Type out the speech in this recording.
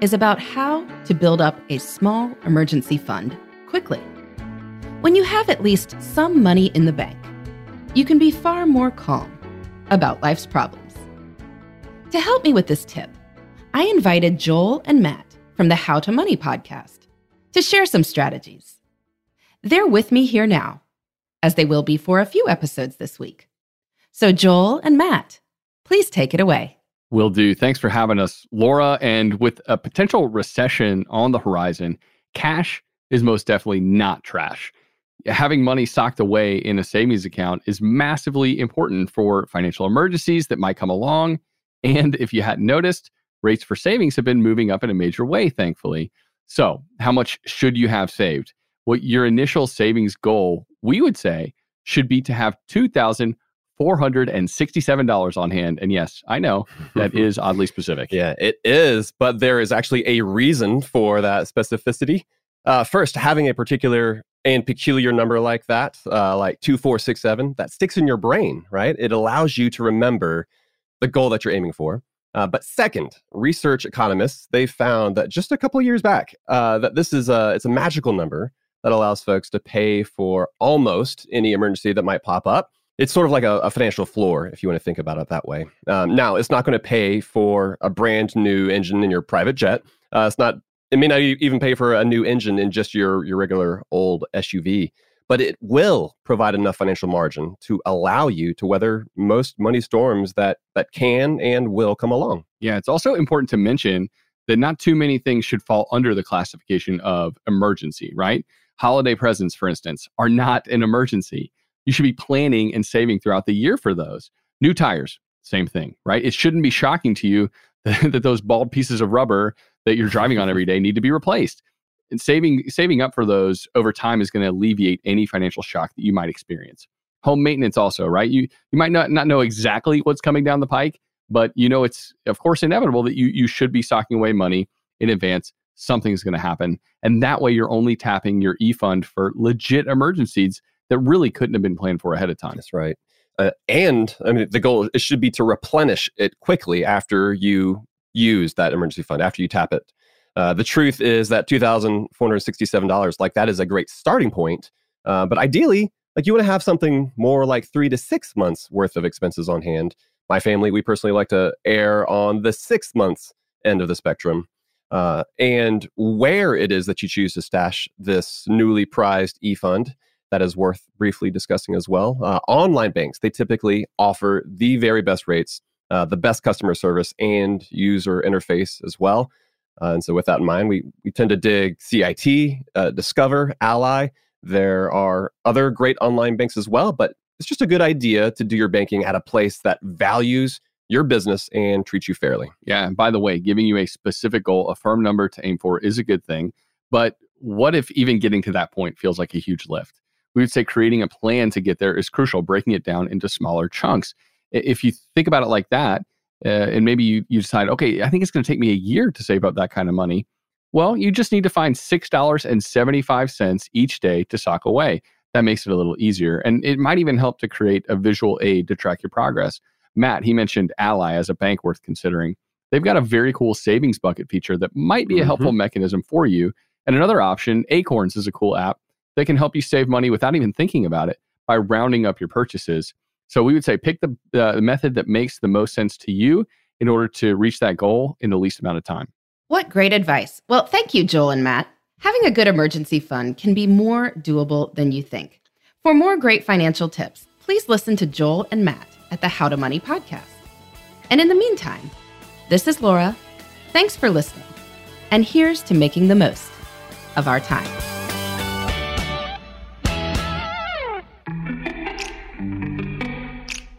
is about how to build up a small emergency fund quickly. When you have at least some money in the bank, you can be far more calm about life's problems. To help me with this tip, I invited Joel and Matt from the How to Money podcast to share some strategies. They're with me here now, as they will be for a few episodes this week. So, Joel and Matt, please take it away. Will do. Thanks for having us, Laura. And with a potential recession on the horizon, cash is most definitely not trash. Having money socked away in a savings account is massively important for financial emergencies that might come along. And if you hadn't noticed, rates for savings have been moving up in a major way, thankfully. So, how much should you have saved? Well, your initial savings goal, we would say, should be to have 2000 $467 on hand. And yes, I know that is oddly specific. Yeah, it is. But there is actually a reason for that specificity. Uh, first, having a particular and peculiar number like that, uh, like 2467, that sticks in your brain, right? It allows you to remember the goal that you're aiming for. Uh, but second, research economists they found that just a couple of years back uh, that this is a it's a magical number that allows folks to pay for almost any emergency that might pop up it's sort of like a, a, financial floor if you want to think about it that way. Um, now, it's not going to pay for a brand new engine in your private jet. Uh, it's not. It may not even pay for a new engine in just your your regular old SUV, but it will provide enough financial margin to allow you to weather most money storms that that can and will come along. Yeah, it's also important to mention that not too many things should fall under the classification of emergency. Right? Holiday presents, for instance, are not an emergency you should be planning and saving throughout the year for those. New tires, same thing, right? It shouldn't be shocking to you that, that those bald pieces of rubber that you're driving on every day need to be replaced. And saving saving up for those over time is going to alleviate any financial shock that you might experience. Home maintenance also, right? You you might not, not know exactly what's coming down the pike, but you know it's of course inevitable that you you should be socking away money in advance. Something's going to happen, and that way you're only tapping your e fund for legit emergencies that really couldn't have been planned for ahead of time. That's right. Uh, and I mean, the goal it should be to replenish it quickly after you use that emergency fund, after you tap it. Uh, the truth is that two thousand four hundred sixty-seven dollars, like that, is a great starting point. Uh, but ideally, like you want to have something more like three to six months worth of expenses on hand. My family, we personally like to err on the six months end of the spectrum. Uh, and where it is that you choose to stash this newly prized e fund that is worth briefly discussing as well. Uh, online banks, they typically offer the very best rates, uh, the best customer service, and user interface as well. Uh, and so, with that in mind, we, we tend to dig CIT, uh, Discover, Ally. There are other great online banks as well, but it's just a good idea to do your banking at a place that values your business and treats you fairly. Yeah. And by the way, giving you a specific goal, a firm number to aim for is a good thing. But what if even getting to that point feels like a huge lift? We would say creating a plan to get there is crucial, breaking it down into smaller chunks. If you think about it like that, uh, and maybe you, you decide, okay, I think it's going to take me a year to save up that kind of money. Well, you just need to find $6.75 each day to sock away. That makes it a little easier. And it might even help to create a visual aid to track your progress. Matt, he mentioned Ally as a bank worth considering. They've got a very cool savings bucket feature that might be a mm-hmm. helpful mechanism for you. And another option, Acorns is a cool app they can help you save money without even thinking about it by rounding up your purchases. So we would say pick the, uh, the method that makes the most sense to you in order to reach that goal in the least amount of time. What great advice. Well, thank you, Joel and Matt. Having a good emergency fund can be more doable than you think. For more great financial tips, please listen to Joel and Matt at the How to Money podcast. And in the meantime, this is Laura. Thanks for listening. And here's to making the most of our time.